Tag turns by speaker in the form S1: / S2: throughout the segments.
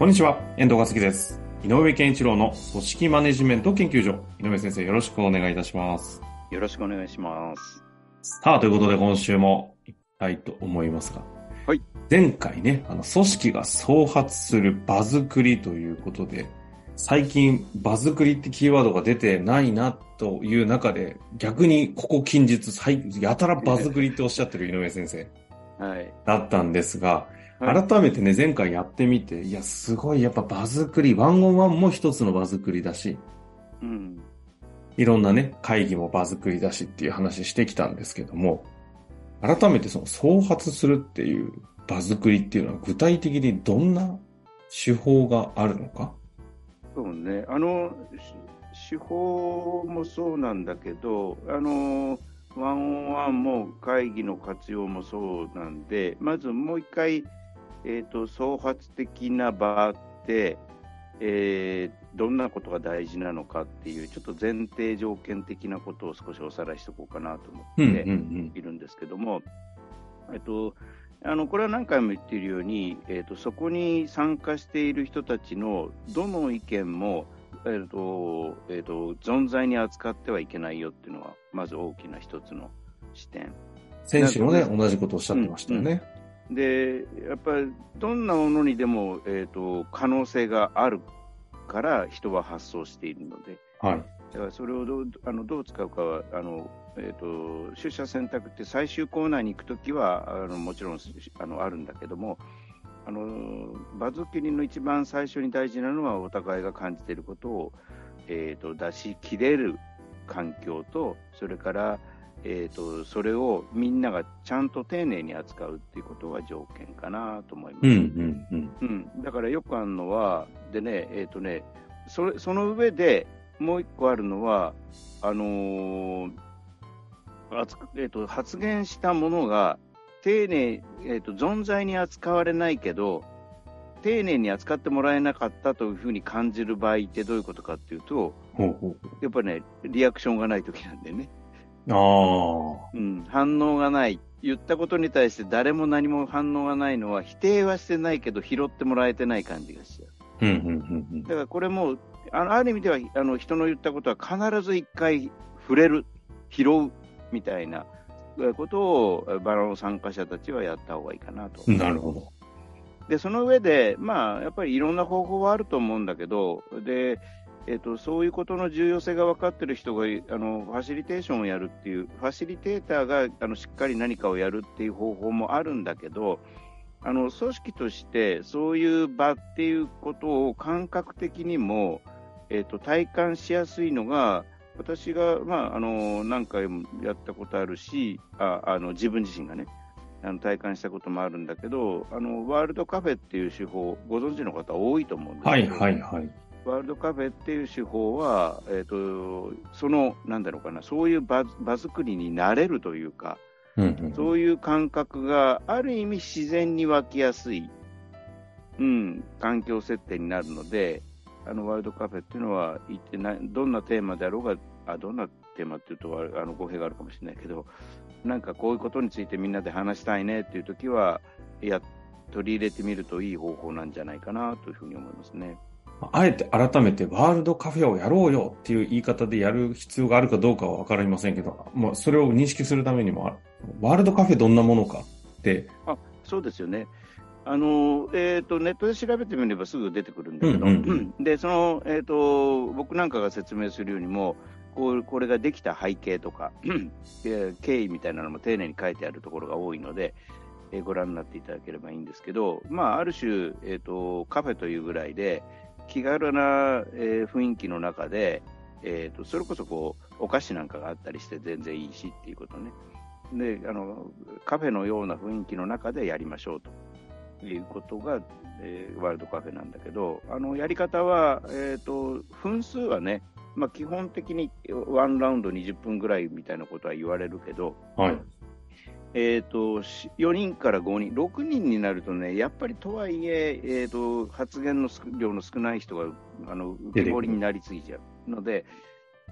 S1: こんにちは、遠藤和樹です。井上健一郎の組織マネジメント研究所。井上先生、よろしくお願いいたします。
S2: よろしくお願いします。
S1: さあ、ということで今週も行きたいと思いますが。
S2: はい。
S1: 前回ね、あの、組織が創発する場作りということで、最近場作りってキーワードが出てないなという中で、逆にここ近日、最やたら場作りっておっしゃってる井上先生
S2: はい。
S1: だったんですが、
S2: はい
S1: 改めてね、前回やってみて、いや、すごい、やっぱ場作り、ワンオンワンも一つの場作りだし、
S2: うん。
S1: いろんなね、会議も場作りだしっていう話してきたんですけども、改めてその創発するっていう場作りっていうのは具体的にどんな手法があるのか？
S2: そうね。あの、し手法もそうなんだけど、あの、ワンオンワンも会議の活用もそうなんで、まずもう一回、えっ、と、創発的な場って、えーどんなことが大事なのかっていう、ちょっと前提条件的なことを少しおさらいしておこうかなと思って、いるんですけども、えっと、あのこれは何回も言っているように、えっと、そこに参加している人たちのどの意見も、えっとえっと、存在に扱ってはいけないよっていうのは、まず大きな一つの視点。
S1: 先週もね、同じことをおっしゃってましたよね。
S2: で、やっぱりどんなものにでも、えっと、可能性があるから人は発想しているので、
S1: はい。
S2: だからそれをどうあのどう使うかはあの、えー、と取捨選択って最終コーナーに行くときはあのもちろんあのあるんだけどもあの場作りの一番最初に大事なのはお互いが感じていることを、えー、と出し切れる環境とそれから、えー、とそれをみんながちゃんと丁寧に扱うっていうことが条件かなと思います。
S1: うんうんうん。
S2: うん、だからよくあるのは、でね、えっ、とね、それその上でもう一個あるのは、あのーえーと発言したものが丁寧、えーと、存在に扱われないけど、丁寧に扱ってもらえなかったというふうに感じる場合ってどういうことかっていうと、
S1: ほうほう
S2: やっぱりね、リアクションがないときなんでね、
S1: ほう。
S2: ん、反応がない。言ったことに対して誰も何も反応がないのは否定はしてないけど拾ってもらえてない感じがしちゃう。
S1: あ。うんうんうんうん
S2: だからこれも、あのある意味ではあの人の言ったことは必ず一回触れる、拾うみたいなえーことをバラの参加者たちはやった方がいいかなと。
S1: なるほど。
S2: で、その上で、まあ、やっぱりいろんな方法はあると思うんだけど、で、えっとそういうことの重要性が分かっている人があのファシリテーションをやるっていう、ファシリテーターがあのしっかり何かをやるっていう方法もあるんだけど、あの組織としてそういう場っていうことを感覚的にも、えっと体感しやすいのが、私が、まあ、あの何回もやったことあるし、ああの自分自身がね、あの体感したこともあるんだけど、あのワールドカフェっていう手法、ご存知の方多いと思うんです
S1: はい、はいはい。
S2: ワールドカフェっていう手法は、えー、とその、なんだろうかな、そういう場場作りになれるというか、
S1: うんうん
S2: そういう感覚がある意味自然に湧きやすい、うん、環境設定になるので、あのワールドカフェっていうのは一体などんなテーマであろうが、あどんなテーマっていうとあの語弊があるかもしれないけど、なんかこういうことについてみんなで話したいねっていうときは、や取り入れてみるといい方法なんじゃないかなというふうに思いますね。
S1: あえて改めてワールドカフェをやろうよっていう言い方でやる必要があるかどうかはわかりませんけど、まあ、それを認識するためにも、ワールドカフェどんなものか？って、
S2: そうですよね。あのえー、とネットで調べてみればすぐ出てくるんだけど、
S1: うんうん
S2: でその、えー、と僕なんかが説明するようにもこうこれができた背景とか えー経緯みたいなのも丁寧に書いてあるところが多いので、えーご覧になっていただければいいんですけど、まあ、ある種、えー、とカフェというぐらいで気軽な、えー雰囲気の中で、えー、とそれこそこうお菓子なんかがあったりして全然いいしっていうことね。であのカフェのような雰囲気の中でやりましょうということが、えー、ワールドカフェなんだけど、あのやり方は、えーと、分数はね、まあ、基本的にワンラウンド20分ぐらいみたいなことは言われるけど、
S1: はい
S2: えーと、4人から5人、6人になるとね、やっぱりとはいえ、えーと、発言の量の少ない人があの浮き彫りになりすぎちゃうので、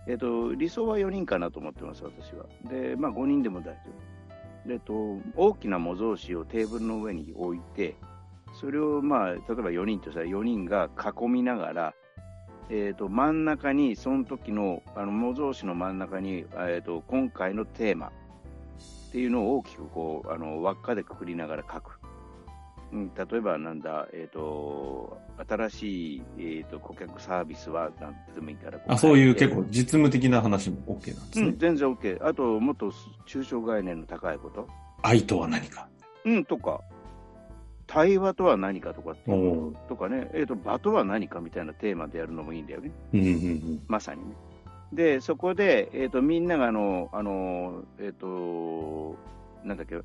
S2: えーと、理想は4人かなと思ってます、私は。で、まあ、5人でも大丈夫。でと大きな模造紙をテーブルの上に置いて、それを、まあ、例えば4人としたら4人が囲みながら、えーと、真ん中に、その時のあの模造紙の真ん中に、えーと今回のテーマ、っていうのを大きくこうあの輪っかでくくりながら書く。うん、例えば、なんだ、えっ、ー、と、新しい、えーと、顧客サービスはなんてでもいいから
S1: あ、そういう結構実務的な話も OK なんですね。
S2: うん、全然 OK。あと、もっと抽象概念の高いこと。
S1: 愛とは何か。
S2: うん、とか。対話とは何かとかってとかね、えっ、ー、と、場とは何かみたいなテーマでやるのもいいんだよね。
S1: うんうんうん、
S2: まさにね。で、そこで、えっ、ー、と、みんながあの、あの、えっ、ー、と、なんだっけ、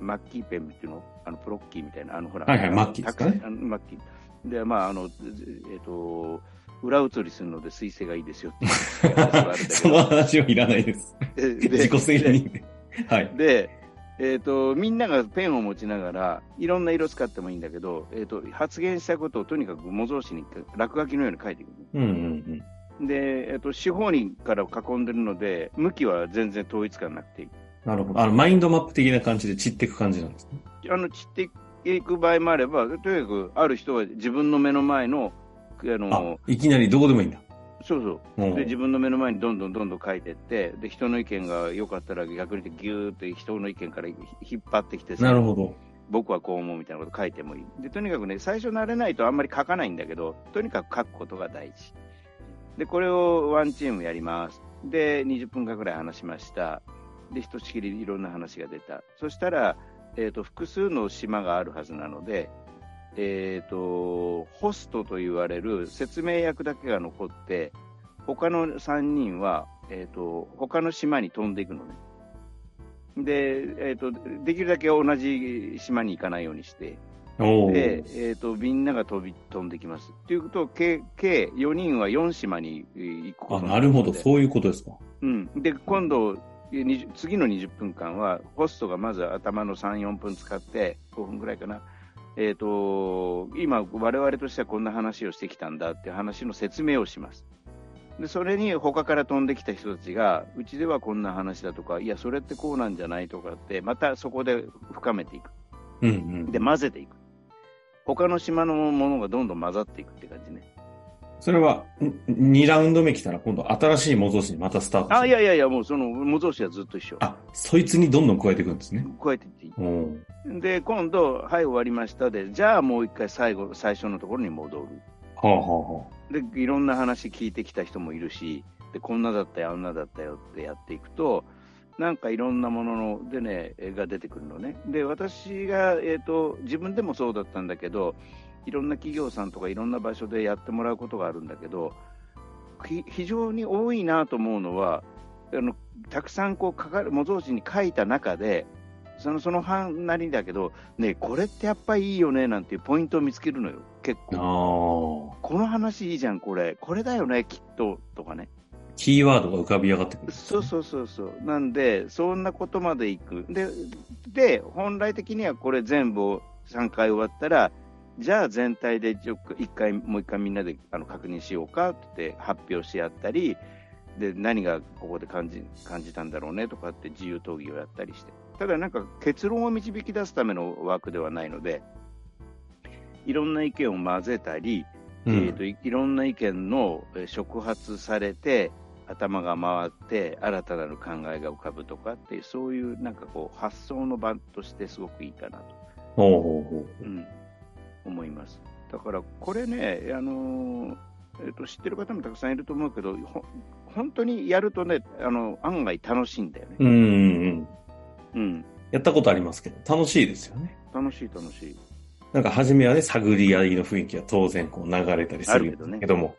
S2: マッキーペンっていうの、あの、プロッキーみたいな、あの、ほら、
S1: はいはい、マッキーですかね。
S2: マッキー。で、まあ、あの、えっ、ー、と、裏写りするので水性がいいですよって
S1: その話はいらないです。自己責任で。はい。
S2: で、えっ、ー、と、みんながペンを持ちながら、いろんな色使ってもいいんだけど、えっ、ー、と、発言したことをとにかく模造紙に落書きのように書いていく。
S1: うんうんうん
S2: で、えっと、四方にから囲んでるので、向きは全然統一感なくていい。
S1: なるほど。あの、マインドマップ的な感じで散っていく感じなんですね。
S2: あの、散っていく場合もあれば、とにかく、ある人は自分の目の前の、
S1: あの、いきなりどこでもいいんだ。
S2: そうそう。で、自分の目の前にどんどんどんどん書いていって、で、人の意見が良かったら逆にギューって人の意見から引っ張ってきて
S1: なるほど。
S2: 僕はこう思うみたいなこと書いてもいい。で、とにかくね、最初慣れないとあんまり書かないんだけど、とにかく書くことが大事。で、これをワンチームやります。で、20分間ぐらい話しました。で、ひとしきりいろんな話が出た。そしたら、えっ、ー、と、複数の島があるはずなので、えっ、ー、と、ホストと言われる説明役だけが残って、他の3人は、えっ、ー、と、他の島に飛んでいくのね。で、えっ、と、できるだけ同じ島に行かないようにして、で、えーと、みんなが飛び飛んできます。ということは、計計4人は4島に行くこと
S1: あなるほど、そういうことですか。
S2: うん、で今度、次の20分間は、ホストがまず頭の3、4分使って、5分ぐらいかな、えーと、今、我々としてはこんな話をしてきたんだっていう話の説明をします。でそれに他から飛んできた人たちが、うちではこんな話だとか、いや、それってこうなんじゃないとかって、またそこで深めていく。
S1: うんうん、
S2: で、混ぜていく。他の島のものがどんどん混ざっていくって感じね。
S1: それは、2ラウンド目来たら今度新しい模造紙にまたスタート
S2: あ、いやいやいや、もうその模造紙はずっと一緒。
S1: あ、そいつにどんどん加えていくんですね。
S2: 加えていっていい。で、今度、はい、終わりましたで、じゃあもう一回最後、最初のところに戻る。
S1: はあはあは
S2: あ。で、いろんな話聞いてきた人もいるし、で、こんなだったよ、あんなだったよってやっていくと、なんかいろんなもののでね、が出てくるのね。で、私が、えっ、ー、と、自分でもそうだったんだけど、いろんな企業さんとかいろんな場所でやってもらうことがあるんだけど、非常に多いなと思うのは、あのたくさんこうかかる模造紙に書いた中で、そのその半なりだけど、ね、これってやっぱりいいよねなんていうポイントを見つけるのよ、結構。この話いいじゃん、これ。これだよね、きっと。とかね。
S1: キーワードが浮かび上がってくる、ね、
S2: そうそうそうそう。なんで、そんなことまでいく。で、で、本来的にはこれ全部3回終わったら、じゃあ全体で一回、もう一回みんなであの確認しようかって発表し合ったり、で何がここで感じ感じたんだろうねとかって自由討議をやったりして、ただなんか結論を導き出すためのワークではないので、いろんな意見を混ぜたり、うん、えーと、いろんな意見の触発されて、頭が回って新たなる考えが浮かぶとかっていうそういうなんかこう発想の場としてすごくいいかなと。
S1: ほう
S2: ん思います。だからこれね、あのえーと、知ってる方もたくさんいると思うけど、本当にやるとね、あの案外楽しいんだよね。
S1: うんうん
S2: うん。
S1: やったことありますけど、楽しいですよね。
S2: 楽しい楽しい。
S1: なんか初めはね、探り合いの雰囲気は当然こう流れたりするけども。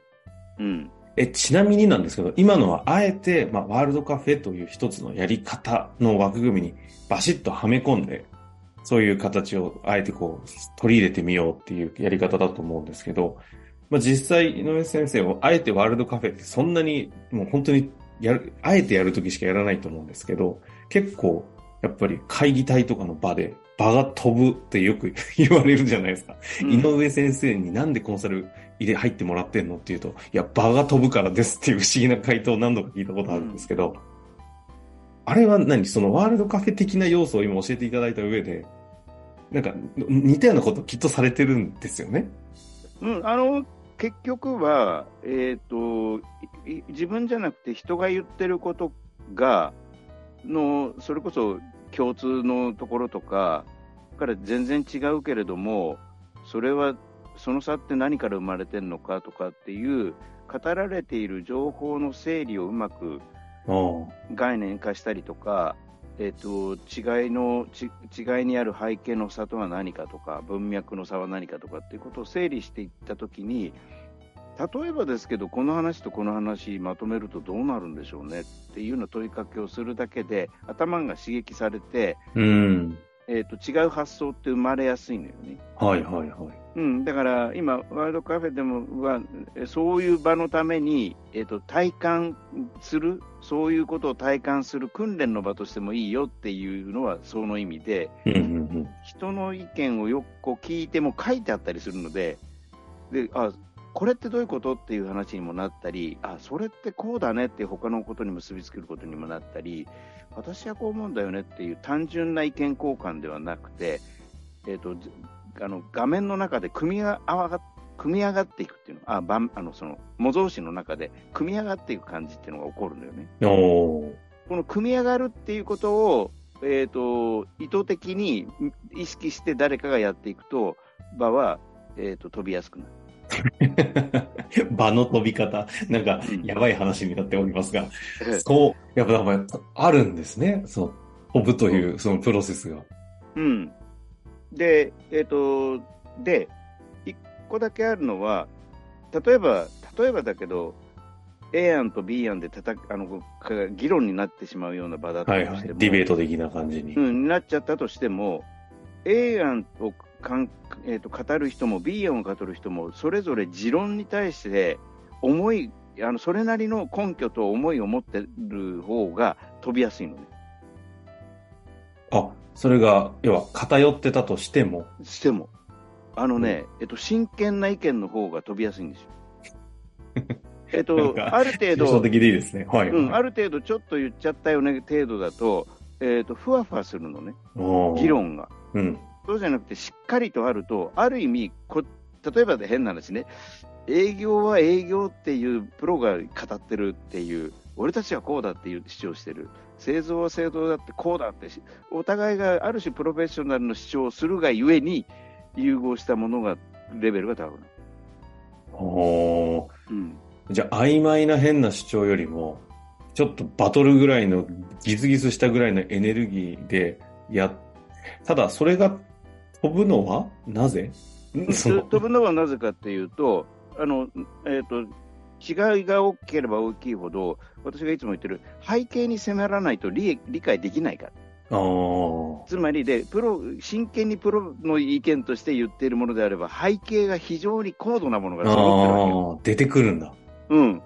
S2: どね、うん。
S1: え、ちなみになんですけど、今のはあえて、まあ、ワールドカフェという一つのやり方の枠組みにバシッとはめ込んでそういう形をあえてこう取り入れてみようっていうやり方だと思うんですけど、まあ、実際井上先生もあえてワールドカフェってそんなにもう本当にやる、あえてやるときしかやらないと思うんですけど、結構やっぱり会議体とかの場で場が飛ぶってよく 言われるじゃないですか。うん、井上先生になんでコンサル入れ入ってもらってんのっていうと、いや、場が飛ぶからですっていう 不思議な回答を何度か聞いたことあるんですけど、うん、あれは何そのワールドカフェ的な要素を今教えていただいた上で、なんか似たようなこときっとされてるんですよね。
S2: うん、あの、結局は、えっ、ー、と、自分じゃなくて人が言ってることが、の、それこそ共通のところとかから全然違うけれども、それは、その差って何から生まれてるのかとかっていう、語られている情報の整理をうまく概念化したりとか、えーと、違いの違いにある背景の差とは何かとか文脈の差は何かとかっていうことを整理していったときに例えばですけどこの話とこの話まとめるとどうなるんでしょうねっていうの問いかけをするだけで頭が刺激されて、
S1: うん、
S2: えーと、違う発想って生まれやすいのよね。
S1: はいはいはい
S2: うん、だから今、ワールドカフェでもはそういう場のために、えーと、体感する、そういうことを体感する訓練の場としてもいいよっていうのはその意味で、
S1: うんうんうん、
S2: 人の意見をよく聞いても書いてあったりするので、であこれってどういうことっていう話にもなったり、あそれってこうだねって他のことに結びつけることにもなったり、私はこう思うんだよねっていう単純な意見交換ではなくて、えーと、あの画面の中で組み上が組み上がっていくっていうのあばあのその模造紙の中で組み上がっていく感じっていうのが起こるんだよね。
S1: こ
S2: の組み上がるっていうことを、えーと、意図的に意識して誰かがやっていくと場は、えーと飛びやすくなる。
S1: 場の飛び方、なんか、やばい話になっておりますが、そう、やっぱ、あるんですね。そう、飛ぶという、そのプロセスが。
S2: うん。で、えっ、ー、と、で、一個だけあるのは、例えば、例えばだけど、A 案と B 案でたたあの議論になってしまうような場だったとしても、はいはい、
S1: ディベート的な感じに。
S2: うん、なっちゃったとしても、A 案をかん、えーと、語る人も B 案を語る人もそれぞれ持論に対して思いあのそれなりの根拠と思いを持ってる方が飛びやすいのね。
S1: あそれが要は偏ってたとしても？
S2: しても。あのね、うん、えっと、真剣な意見の方が飛びやすいんですよ。えっと、ある程度、
S1: 的でいいですね、はい、
S2: うん、ある程度ちょっと言っちゃったよね程度だと、えっと、ふわふわするのね、議論が。
S1: うん、
S2: そうじゃなくて、しっかりとあると、ある意味こ、例えばで変な話ね、営業は営業っていうプロが語ってるっていう、俺たちはこうだっていう主張してる、製造は製造だってこうだって、お互いがある種プロフェッショナルの主張をするがゆえに、融合したものが、レベルが高くなる。
S1: おうん、じゃあ、曖昧な変な主張よりも、ちょっとバトルぐらいの、ギスギスしたぐらいのエネルギーでや、ただそれが飛ぶのは？なぜ？
S2: 飛ぶのはなぜかっていうと、あの、えっ、ー、と、違いが大きければ大きいほど、私がいつも言ってる、背景に迫らないと理理解できないから。つまりでプロ、真剣にプロの意見として言っているものであれば、背景が非常に高度なものが揃ってるわ
S1: け出てくるんだ。
S2: うん。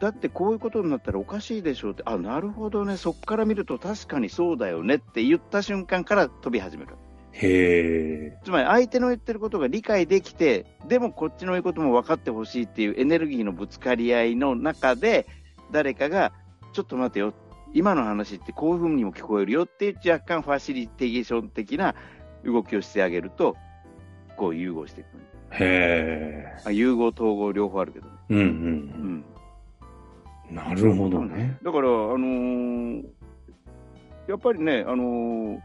S2: だってこういうことになったらおかしいでしょうって、あ、なるほどね、そこから見ると確かにそうだよねって言った瞬間から飛び始める。
S1: へ
S2: つまり相手の言ってることが理解できて、でもこっちの言うことも分かってほしいっていうエネルギーのぶつかり合いの中で、誰かが、ちょっと待てよ、今の話ってこういうふうにも聞こえるよっていう若干ファシリテーション的な動きをしてあげると、こう融合していく。
S1: へ
S2: え。融合統合両方あるけどね。
S1: うんうん。うんなるほどね。
S2: だから、あのー、やっぱりね、あのー、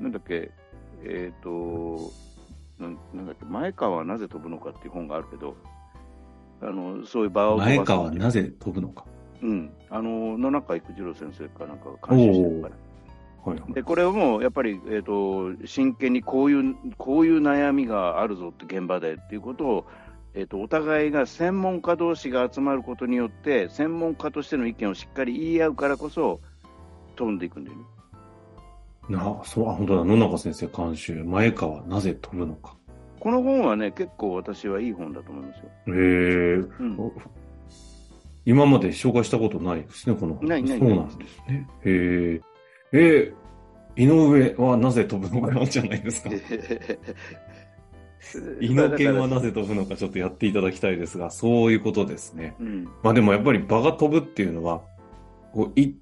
S2: なんだっけ、えっ、ー、とな、なんだっけ、前川はなぜ飛ぶのかっていう本があるけど、あのそういう場を
S1: 前川はなぜ飛ぶのか。
S2: うん、あの野中育次郎先生かなんかが監修してるから。はいはい、でこれをもうやっぱり、えーと、真剣にこういうこういう悩みがあるぞって現場でっていうことを、えーと、お互いが専門家同士が集まることによって専門家としての意見をしっかり言い合うからこそ飛んでいくんだよね。
S1: な、そう、あ、本当だ、野中先生監修、前川なぜ飛ぶのか。
S2: この本はね、結構私はいい本だと思いますよ。
S1: へえ、うん、今まで紹介したことないですね、この本。
S2: ないない
S1: そうなんですね。へえ。えー、井上はなぜ飛ぶのかじゃないですか。井の犬はなぜ飛ぶのかちょっとやっていただきたいですが、そういうことですね。うん、まあでもやっぱり場が飛ぶっていうのは、こうい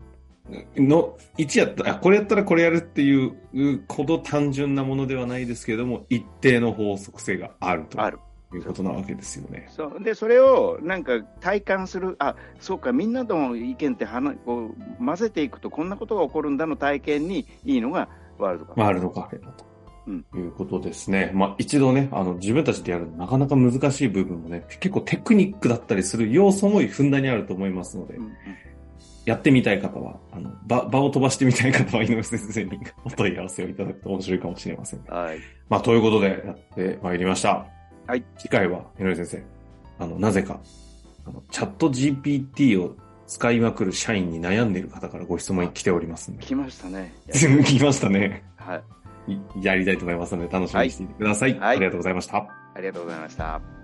S1: の、1やったら、これやったらこれやるっていうほど単純なものではないですけれども、一定の法則性があると。
S2: ある。
S1: いうことなわけですよね。
S2: そうでそれをなんか体感する、あそうか、みんなとの意見ってはなこう混ぜていくと、こんなことが起こるんだの体験にいいのがワールドカフェ。
S1: ワールドカフェだと。うん、いうことですね。まあ一度ね、あの自分たちでやるなかなか難しい部分もね、結構テクニックだったりする要素もふんだんにあると思いますので、うんうんやってみたい方は、あの、場、場を飛ばしてみたい方は、井上先生に お問い合わせをいただくと面白いかもしれません、
S2: はい。
S1: まあ、ということで、やってまいりました。
S2: はい。
S1: 次回は、井上先生、あの、なぜか、あの、チャット GPT を使いまくる社員に悩んでいる方からご質問に来ておりますんで。
S2: 来ましたね。
S1: 来ましたね。
S2: はい。
S1: やりたいと思いますので、楽しみにしていてください。はい。ありがとうございました。あ
S2: りがとうございました。